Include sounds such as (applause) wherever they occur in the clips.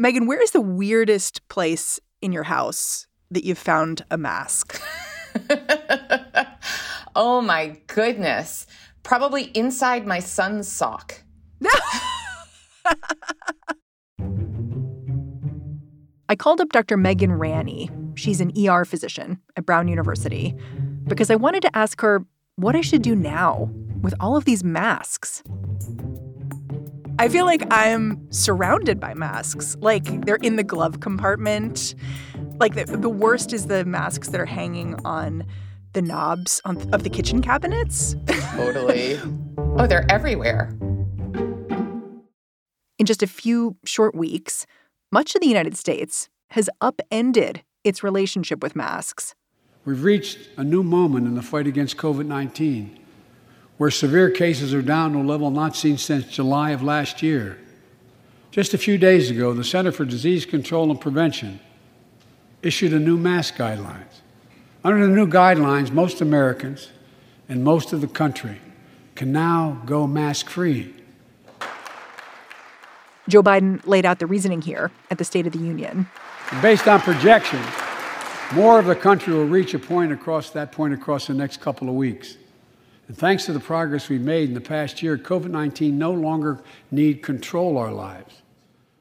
Megan, where is the weirdest place in your house that you've found a mask? (laughs) oh my goodness. Probably inside my son's sock. (laughs) I called up Dr. Megan Ranney. She's an ER physician at Brown University because I wanted to ask her what I should do now with all of these masks. I feel like I'm surrounded by masks. Like they're in the glove compartment. Like the, the worst is the masks that are hanging on the knobs on, of the kitchen cabinets. Totally. (laughs) oh, they're everywhere. In just a few short weeks, much of the United States has upended its relationship with masks. We've reached a new moment in the fight against COVID 19 where severe cases are down to a level not seen since July of last year. Just a few days ago, the Center for Disease Control and Prevention issued a new mask guidelines. Under the new guidelines, most Americans and most of the country can now go mask free. Joe Biden laid out the reasoning here at the State of the Union. Based on projections, more of the country will reach a point across that point across the next couple of weeks. And thanks to the progress we've made in the past year, COVID 19 no longer need control our lives.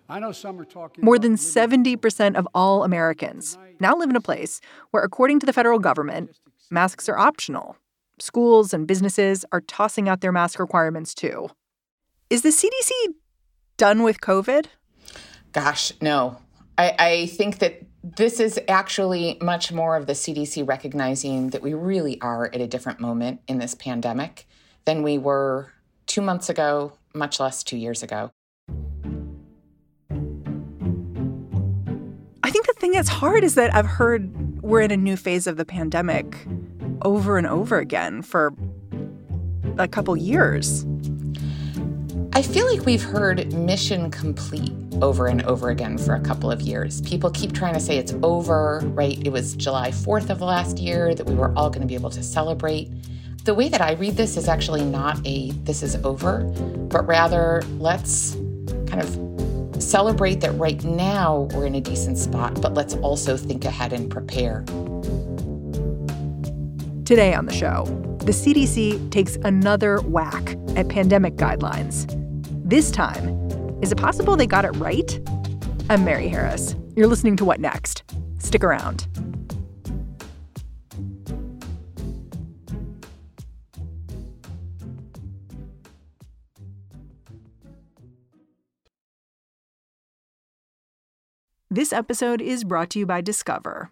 I know some are talking More than 70% of all Americans now live in a place where, according to the federal government, masks are optional. Schools and businesses are tossing out their mask requirements too. Is the CDC done with COVID? Gosh, no. I, I think that this is actually much more of the CDC recognizing that we really are at a different moment in this pandemic than we were two months ago, much less two years ago. I think the thing that's hard is that I've heard we're in a new phase of the pandemic over and over again for a couple years. I feel like we've heard mission complete over and over again for a couple of years. People keep trying to say it's over, right? It was July 4th of last year that we were all going to be able to celebrate. The way that I read this is actually not a this is over, but rather let's kind of celebrate that right now we're in a decent spot, but let's also think ahead and prepare. Today on the show, the CDC takes another whack at pandemic guidelines this time. Is it possible they got it right? I'm Mary Harris. You're listening to What Next? Stick around. This episode is brought to you by Discover.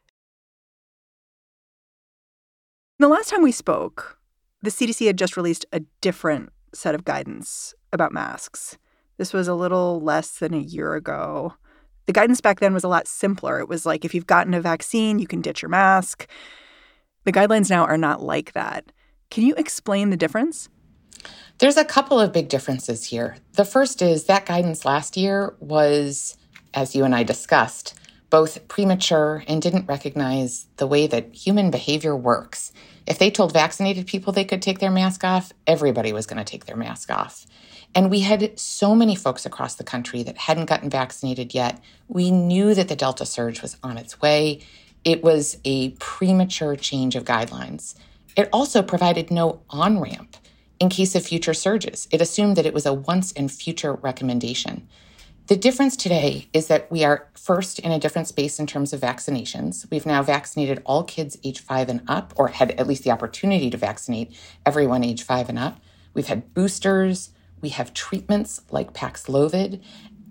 The last time we spoke, the CDC had just released a different set of guidance about masks. This was a little less than a year ago. The guidance back then was a lot simpler. It was like if you've gotten a vaccine, you can ditch your mask. The guidelines now are not like that. Can you explain the difference? There's a couple of big differences here. The first is that guidance last year was, as you and I discussed, both premature and didn't recognize the way that human behavior works. If they told vaccinated people they could take their mask off, everybody was going to take their mask off. And we had so many folks across the country that hadn't gotten vaccinated yet. We knew that the Delta surge was on its way. It was a premature change of guidelines. It also provided no on ramp in case of future surges. It assumed that it was a once and future recommendation. The difference today is that we are first in a different space in terms of vaccinations. We've now vaccinated all kids age five and up, or had at least the opportunity to vaccinate everyone age five and up. We've had boosters, we have treatments like Paxlovid.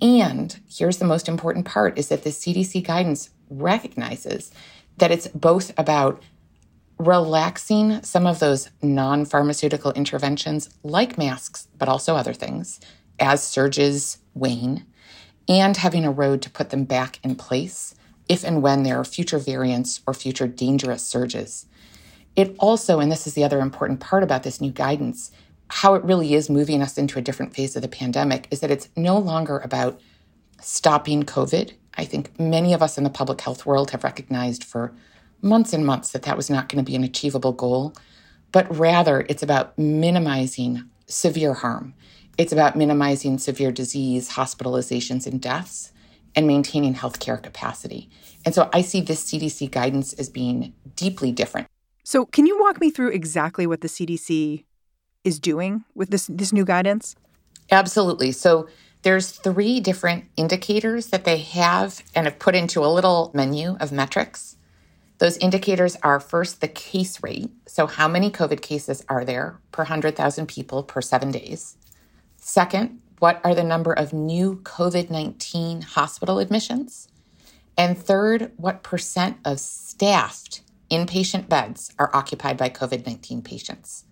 And here's the most important part is that the CDC guidance recognizes that it's both about relaxing some of those non pharmaceutical interventions like masks, but also other things as surges wane and having a road to put them back in place if and when there are future variants or future dangerous surges. It also, and this is the other important part about this new guidance, how it really is moving us into a different phase of the pandemic is that it's no longer about stopping COVID. I think many of us in the public health world have recognized for months and months that that was not going to be an achievable goal, but rather it's about minimizing severe harm. It's about minimizing severe disease, hospitalizations, and deaths, and maintaining healthcare capacity. And so I see this CDC guidance as being deeply different. So, can you walk me through exactly what the CDC is doing with this, this new guidance? Absolutely. So, there's three different indicators that they have and have put into a little menu of metrics. Those indicators are first the case rate. So, how many COVID cases are there per 100,000 people per seven days? Second, what are the number of new COVID 19 hospital admissions? And third, what percent of staffed inpatient beds are occupied by COVID 19 patients?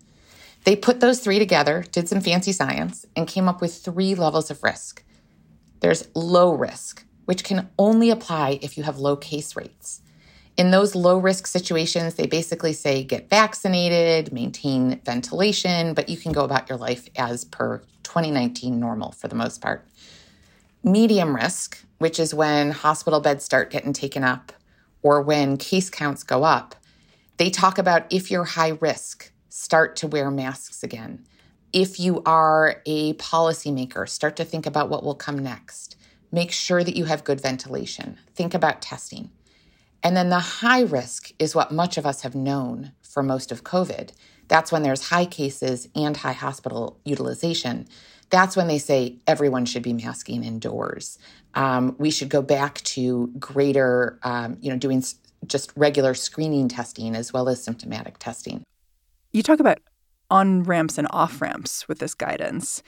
They put those three together, did some fancy science, and came up with three levels of risk. There's low risk, which can only apply if you have low case rates. In those low risk situations, they basically say get vaccinated, maintain ventilation, but you can go about your life as per 2019 normal for the most part. Medium risk, which is when hospital beds start getting taken up or when case counts go up, they talk about if you're high risk, start to wear masks again. If you are a policymaker, start to think about what will come next. Make sure that you have good ventilation. Think about testing. And then the high risk is what much of us have known for most of COVID. That's when there's high cases and high hospital utilization. That's when they say everyone should be masking indoors. Um, we should go back to greater, um, you know, doing just regular screening testing as well as symptomatic testing. You talk about on ramps and off ramps with this guidance.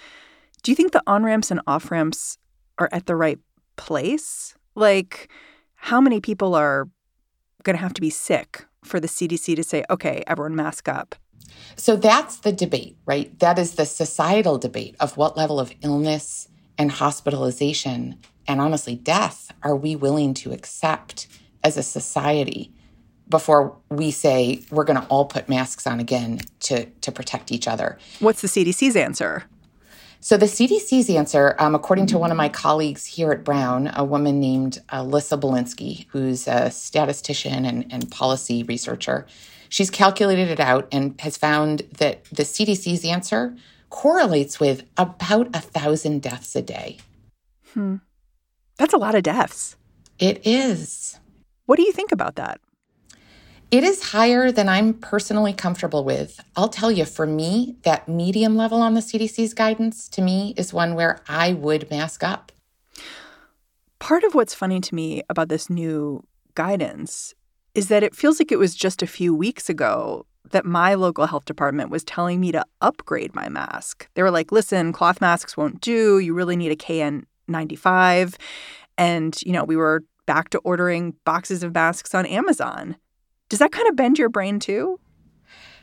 Do you think the on ramps and off ramps are at the right place? Like, how many people are going to have to be sick for the CDC to say, okay, everyone mask up? So that's the debate, right? That is the societal debate of what level of illness and hospitalization and honestly death are we willing to accept as a society before we say we're going to all put masks on again to, to protect each other. What's the CDC's answer? So, the CDC's answer, um, according to one of my colleagues here at Brown, a woman named Alyssa Bilinski, who's a statistician and, and policy researcher, she's calculated it out and has found that the CDC's answer correlates with about a thousand deaths a day. Hmm. That's a lot of deaths. It is. What do you think about that? It is higher than I'm personally comfortable with. I'll tell you, for me, that medium level on the CDC's guidance to me is one where I would mask up. Part of what's funny to me about this new guidance is that it feels like it was just a few weeks ago that my local health department was telling me to upgrade my mask. They were like, listen, cloth masks won't do. You really need a KN95. And, you know, we were back to ordering boxes of masks on Amazon. Does that kind of bend your brain too?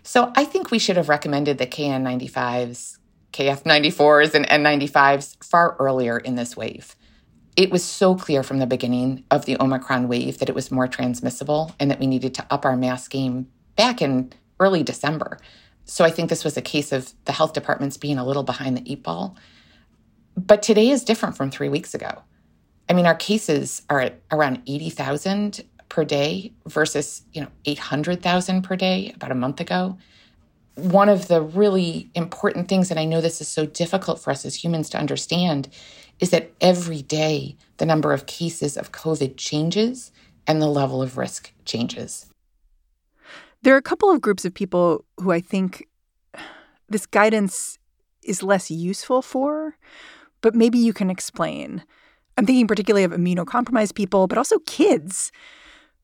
So I think we should have recommended the KN95s, KF94s, and N95s far earlier in this wave. It was so clear from the beginning of the Omicron wave that it was more transmissible and that we needed to up our mask game back in early December. So I think this was a case of the health departments being a little behind the eight ball. But today is different from three weeks ago. I mean, our cases are at around 80,000 per day versus, you know, 800,000 per day about a month ago. One of the really important things, and I know this is so difficult for us as humans to understand, is that every day the number of cases of COVID changes and the level of risk changes. There are a couple of groups of people who I think this guidance is less useful for, but maybe you can explain. I'm thinking particularly of immunocompromised people, but also kids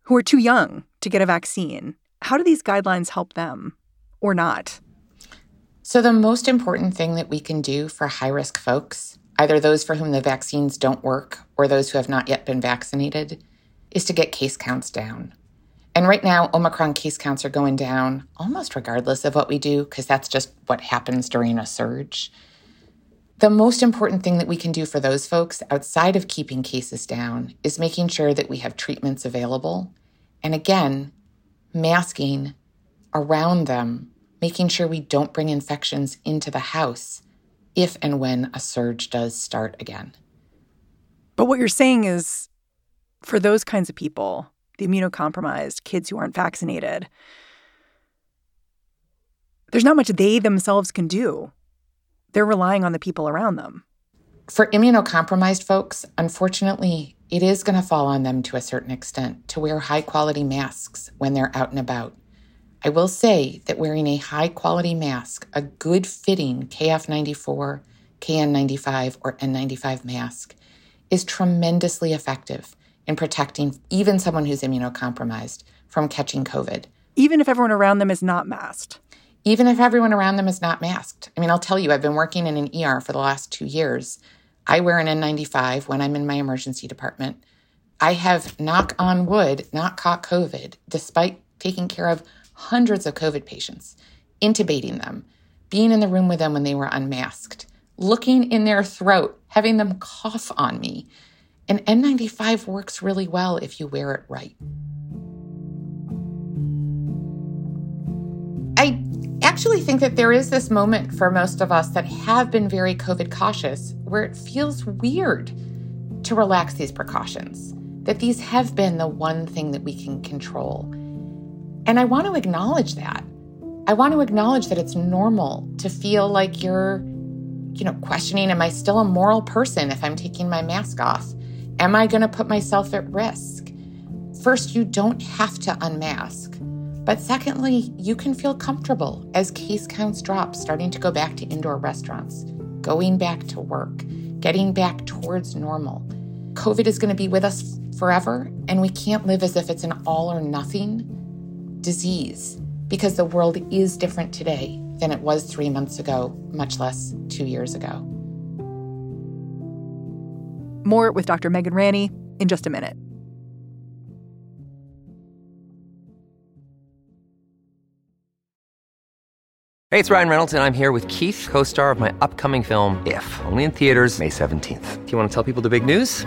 who are too young to get a vaccine. How do these guidelines help them or not? So, the most important thing that we can do for high risk folks, either those for whom the vaccines don't work or those who have not yet been vaccinated, is to get case counts down. And right now, Omicron case counts are going down almost regardless of what we do, because that's just what happens during a surge. The most important thing that we can do for those folks outside of keeping cases down is making sure that we have treatments available. And again, masking around them, making sure we don't bring infections into the house if and when a surge does start again. But what you're saying is for those kinds of people, the immunocompromised, kids who aren't vaccinated, there's not much they themselves can do they're relying on the people around them. For immunocompromised folks, unfortunately, it is going to fall on them to a certain extent to wear high quality masks when they're out and about. I will say that wearing a high quality mask, a good fitting KF94, KN95, or N95 mask, is tremendously effective in protecting even someone who's immunocompromised from catching COVID. Even if everyone around them is not masked even if everyone around them is not masked. I mean, I'll tell you, I've been working in an ER for the last two years. I wear an N95 when I'm in my emergency department. I have, knock on wood, not caught COVID, despite taking care of hundreds of COVID patients, intubating them, being in the room with them when they were unmasked, looking in their throat, having them cough on me. An N95 works really well if you wear it right. I actually think that there is this moment for most of us that have been very COVID cautious where it feels weird to relax these precautions, that these have been the one thing that we can control. And I want to acknowledge that. I want to acknowledge that it's normal to feel like you're, you know, questioning Am I still a moral person if I'm taking my mask off? Am I going to put myself at risk? First, you don't have to unmask. But secondly, you can feel comfortable as case counts drop, starting to go back to indoor restaurants, going back to work, getting back towards normal. COVID is going to be with us forever, and we can't live as if it's an all or nothing disease because the world is different today than it was three months ago, much less two years ago. More with Dr. Megan Ranney in just a minute. Hey, it's Ryan Reynolds, and I'm here with Keith, co star of my upcoming film, If, only in theaters, May 17th. Do you want to tell people the big news?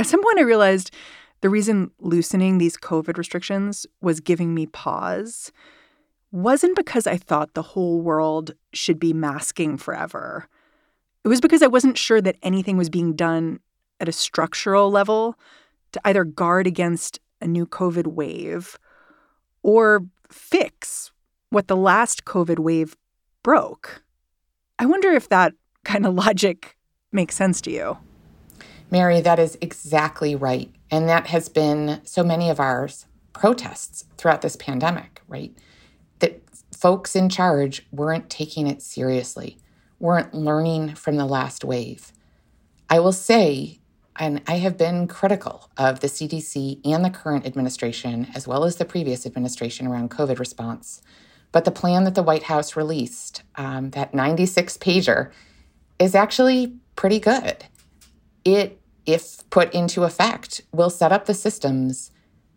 At some point, I realized the reason loosening these COVID restrictions was giving me pause wasn't because I thought the whole world should be masking forever. It was because I wasn't sure that anything was being done at a structural level to either guard against a new COVID wave or fix what the last COVID wave broke. I wonder if that kind of logic makes sense to you. Mary, that is exactly right. And that has been so many of our protests throughout this pandemic, right? That folks in charge weren't taking it seriously, weren't learning from the last wave. I will say, and I have been critical of the CDC and the current administration, as well as the previous administration around COVID response. But the plan that the White House released, um, that 96 pager, is actually pretty good. It, if put into effect, will set up the systems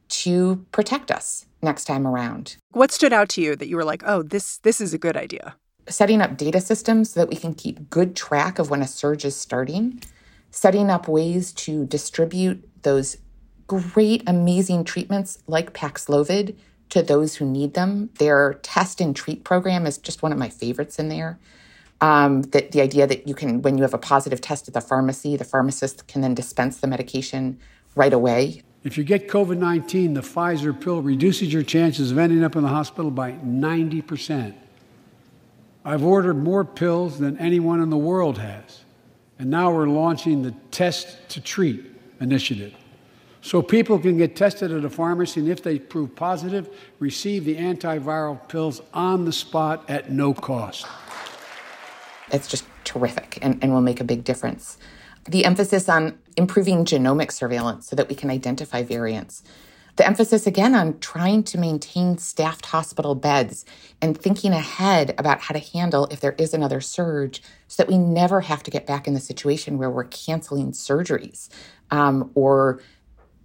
to protect us next time around. What stood out to you that you were like, oh, this this is a good idea? Setting up data systems so that we can keep good track of when a surge is starting, setting up ways to distribute those great, amazing treatments like Paxlovid to those who need them. Their test and treat program is just one of my favorites in there. Um, that the idea that you can, when you have a positive test at the pharmacy, the pharmacist can then dispense the medication right away. If you get COVID 19, the Pfizer pill reduces your chances of ending up in the hospital by 90%. I've ordered more pills than anyone in the world has. And now we're launching the Test to Treat initiative. So people can get tested at a pharmacy, and if they prove positive, receive the antiviral pills on the spot at no cost. It's just terrific and, and will make a big difference. The emphasis on improving genomic surveillance so that we can identify variants. The emphasis again on trying to maintain staffed hospital beds and thinking ahead about how to handle if there is another surge so that we never have to get back in the situation where we're canceling surgeries um, or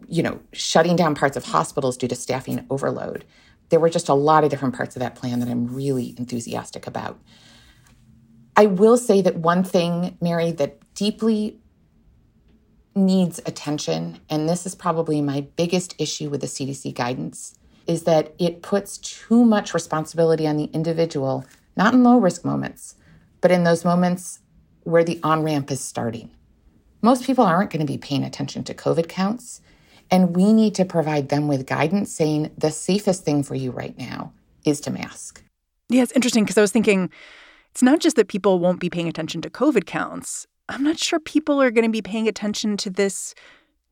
you know shutting down parts of hospitals due to staffing overload there were just a lot of different parts of that plan that i'm really enthusiastic about I will say that one thing, Mary, that deeply needs attention, and this is probably my biggest issue with the CDC guidance, is that it puts too much responsibility on the individual, not in low risk moments, but in those moments where the on ramp is starting. Most people aren't going to be paying attention to COVID counts, and we need to provide them with guidance saying the safest thing for you right now is to mask. Yeah, it's interesting because I was thinking, it's not just that people won't be paying attention to COVID counts. I'm not sure people are going to be paying attention to this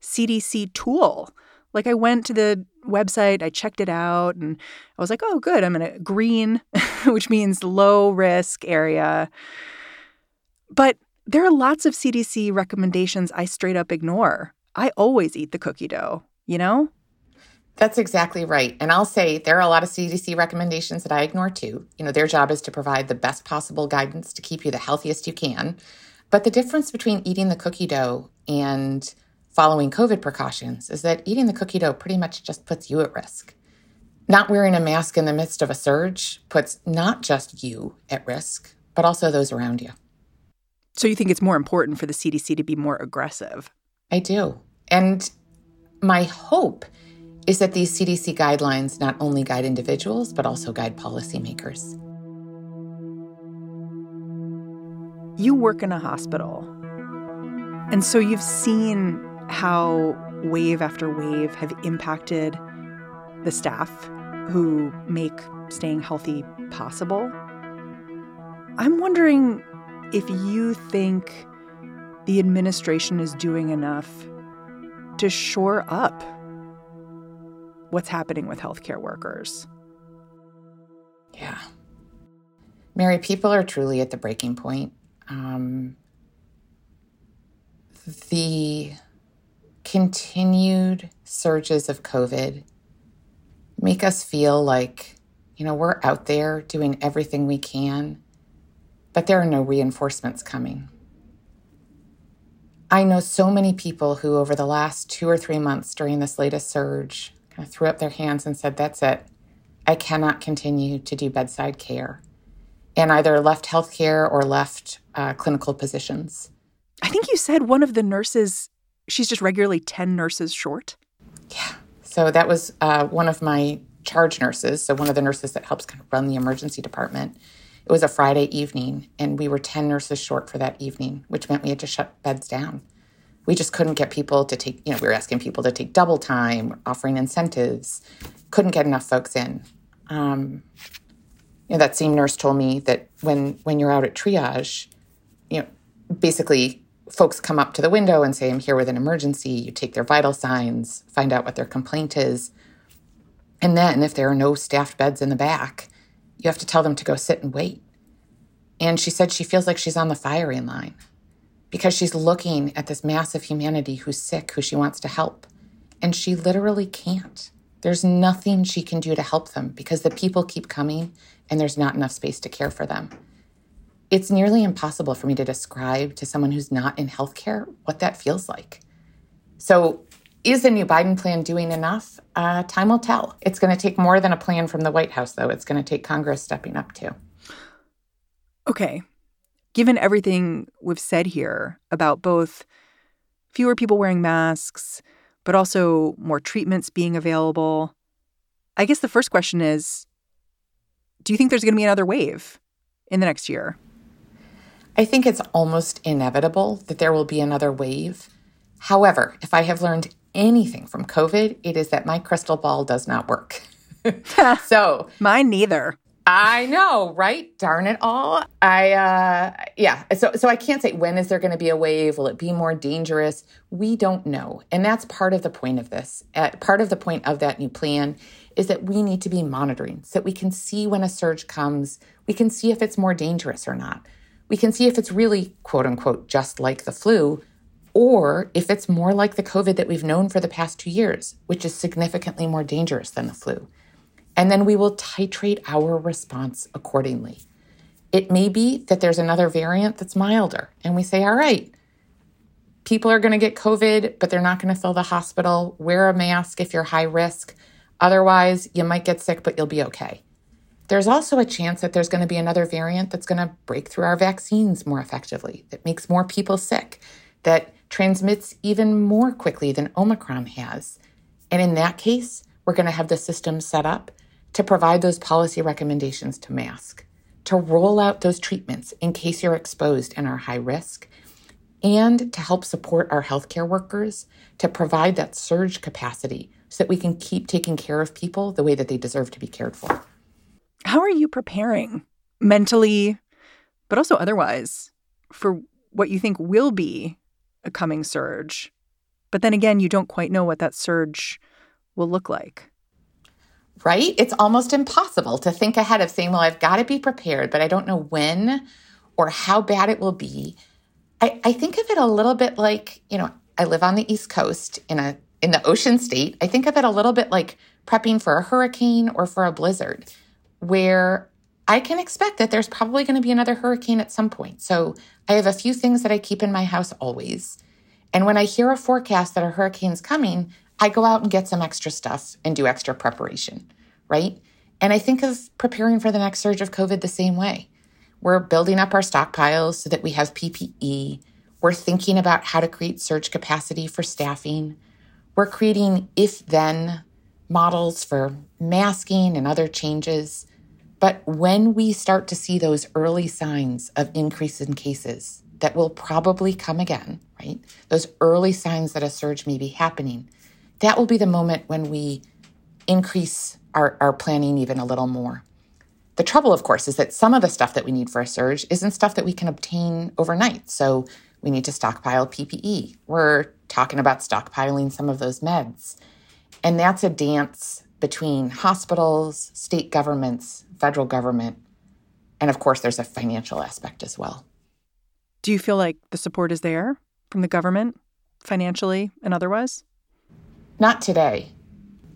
CDC tool. Like I went to the website, I checked it out, and I was like, oh, good, I'm in a green, (laughs) which means low risk area. But there are lots of CDC recommendations I straight up ignore. I always eat the cookie dough, you know? That's exactly right. And I'll say there are a lot of CDC recommendations that I ignore too. You know, their job is to provide the best possible guidance to keep you the healthiest you can. But the difference between eating the cookie dough and following COVID precautions is that eating the cookie dough pretty much just puts you at risk. Not wearing a mask in the midst of a surge puts not just you at risk, but also those around you. So you think it's more important for the CDC to be more aggressive? I do. And my hope is that these CDC guidelines not only guide individuals, but also guide policymakers. You work in a hospital. And so you've seen how wave after wave have impacted the staff who make staying healthy possible. I'm wondering if you think the administration is doing enough to shore up what's happening with healthcare workers. Yeah. Mary, people are truly at the breaking point. Um, the continued surges of COVID make us feel like, you know, we're out there doing everything we can, but there are no reinforcements coming. I know so many people who, over the last two or three months during this latest surge, threw up their hands and said, That's it. I cannot continue to do bedside care. And either left healthcare or left uh, clinical positions. I think you said one of the nurses, she's just regularly 10 nurses short. Yeah. So that was uh, one of my charge nurses. So one of the nurses that helps kind of run the emergency department. It was a Friday evening, and we were 10 nurses short for that evening, which meant we had to shut beds down we just couldn't get people to take, you know, we were asking people to take double time, offering incentives, couldn't get enough folks in. Um, you know, that same nurse told me that when when you're out at triage, you know, basically folks come up to the window and say, I'm here with an emergency. You take their vital signs, find out what their complaint is. And then, if there are no staffed beds in the back, you have to tell them to go sit and wait. And she said she feels like she's on the firing line because she's looking at this mass of humanity who's sick, who she wants to help. And she literally can't. There's nothing she can do to help them because the people keep coming and there's not enough space to care for them. It's nearly impossible for me to describe to someone who's not in healthcare what that feels like. So, is the new Biden plan doing enough? Uh, time will tell. It's going to take more than a plan from the White House, though. It's going to take Congress stepping up too. Okay. Given everything we've said here about both fewer people wearing masks, but also more treatments being available, I guess the first question is do you think there's going to be another wave in the next year? I think it's almost inevitable that there will be another wave. However, if I have learned anything from COVID, it is that my crystal ball does not work. (laughs) (laughs) so, mine neither. I know, right? Darn it all. I uh yeah, so so I can't say when is there going to be a wave? Will it be more dangerous? We don't know. And that's part of the point of this. Uh, part of the point of that new plan is that we need to be monitoring so that we can see when a surge comes, we can see if it's more dangerous or not we can see if it's really, quote unquote, just like the flu, or if it's more like the COVID that we've known for the past two years, which is significantly more dangerous than the flu. And then we will titrate our response accordingly. It may be that there's another variant that's milder, and we say, all right, people are going to get COVID, but they're not going to fill the hospital. Wear a mask if you're high risk. Otherwise, you might get sick, but you'll be okay. There's also a chance that there's going to be another variant that's going to break through our vaccines more effectively, that makes more people sick, that transmits even more quickly than Omicron has. And in that case, we're going to have the system set up to provide those policy recommendations to mask, to roll out those treatments in case you're exposed and are high risk, and to help support our healthcare workers to provide that surge capacity so that we can keep taking care of people the way that they deserve to be cared for. How are you preparing mentally, but also otherwise, for what you think will be a coming surge? But then again, you don't quite know what that surge will look like. Right? It's almost impossible to think ahead of saying, well, I've got to be prepared, but I don't know when or how bad it will be. I, I think of it a little bit like, you know, I live on the East Coast in a in the ocean state. I think of it a little bit like prepping for a hurricane or for a blizzard where I can expect that there's probably going to be another hurricane at some point. So I have a few things that I keep in my house always. And when I hear a forecast that a hurricane's coming, I go out and get some extra stuff and do extra preparation, right? And I think of preparing for the next surge of COVID the same way. We're building up our stockpiles so that we have PPE. We're thinking about how to create surge capacity for staffing. We're creating if then models for masking and other changes. But when we start to see those early signs of increase in cases that will probably come again, right? Those early signs that a surge may be happening, that will be the moment when we increase our, our planning even a little more. The trouble, of course, is that some of the stuff that we need for a surge isn't stuff that we can obtain overnight. So we need to stockpile PPE. We're talking about stockpiling some of those meds. And that's a dance between hospitals, state governments, federal government, and of course, there's a financial aspect as well. Do you feel like the support is there from the government, financially and otherwise? Not today.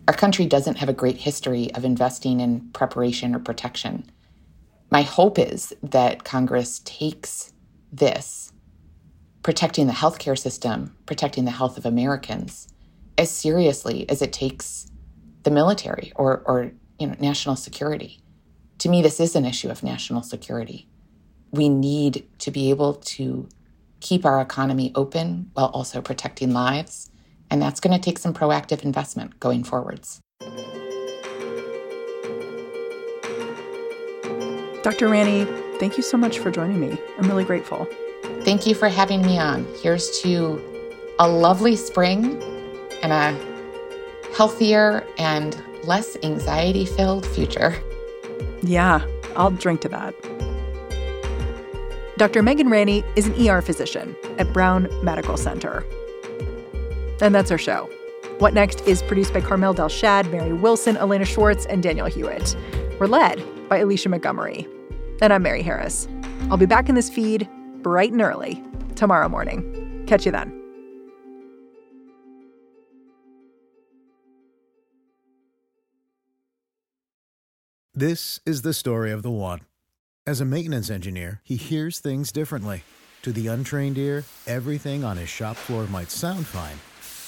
Our country doesn't have a great history of investing in preparation or protection. My hope is that Congress takes this, protecting the healthcare system, protecting the health of Americans, as seriously as it takes the military or, or you know, national security. To me, this is an issue of national security. We need to be able to keep our economy open while also protecting lives. And that's going to take some proactive investment going forwards. Dr. Ranney, thank you so much for joining me. I'm really grateful. Thank you for having me on. Here's to a lovely spring and a healthier and less anxiety filled future. Yeah, I'll drink to that. Dr. Megan Ranney is an ER physician at Brown Medical Center. And that's our show. What Next is produced by Carmel Delshad, Mary Wilson, Elena Schwartz, and Danielle Hewitt. We're led by Alicia Montgomery. And I'm Mary Harris. I'll be back in this feed bright and early tomorrow morning. Catch you then. This is the story of the one. As a maintenance engineer, he hears things differently. To the untrained ear, everything on his shop floor might sound fine,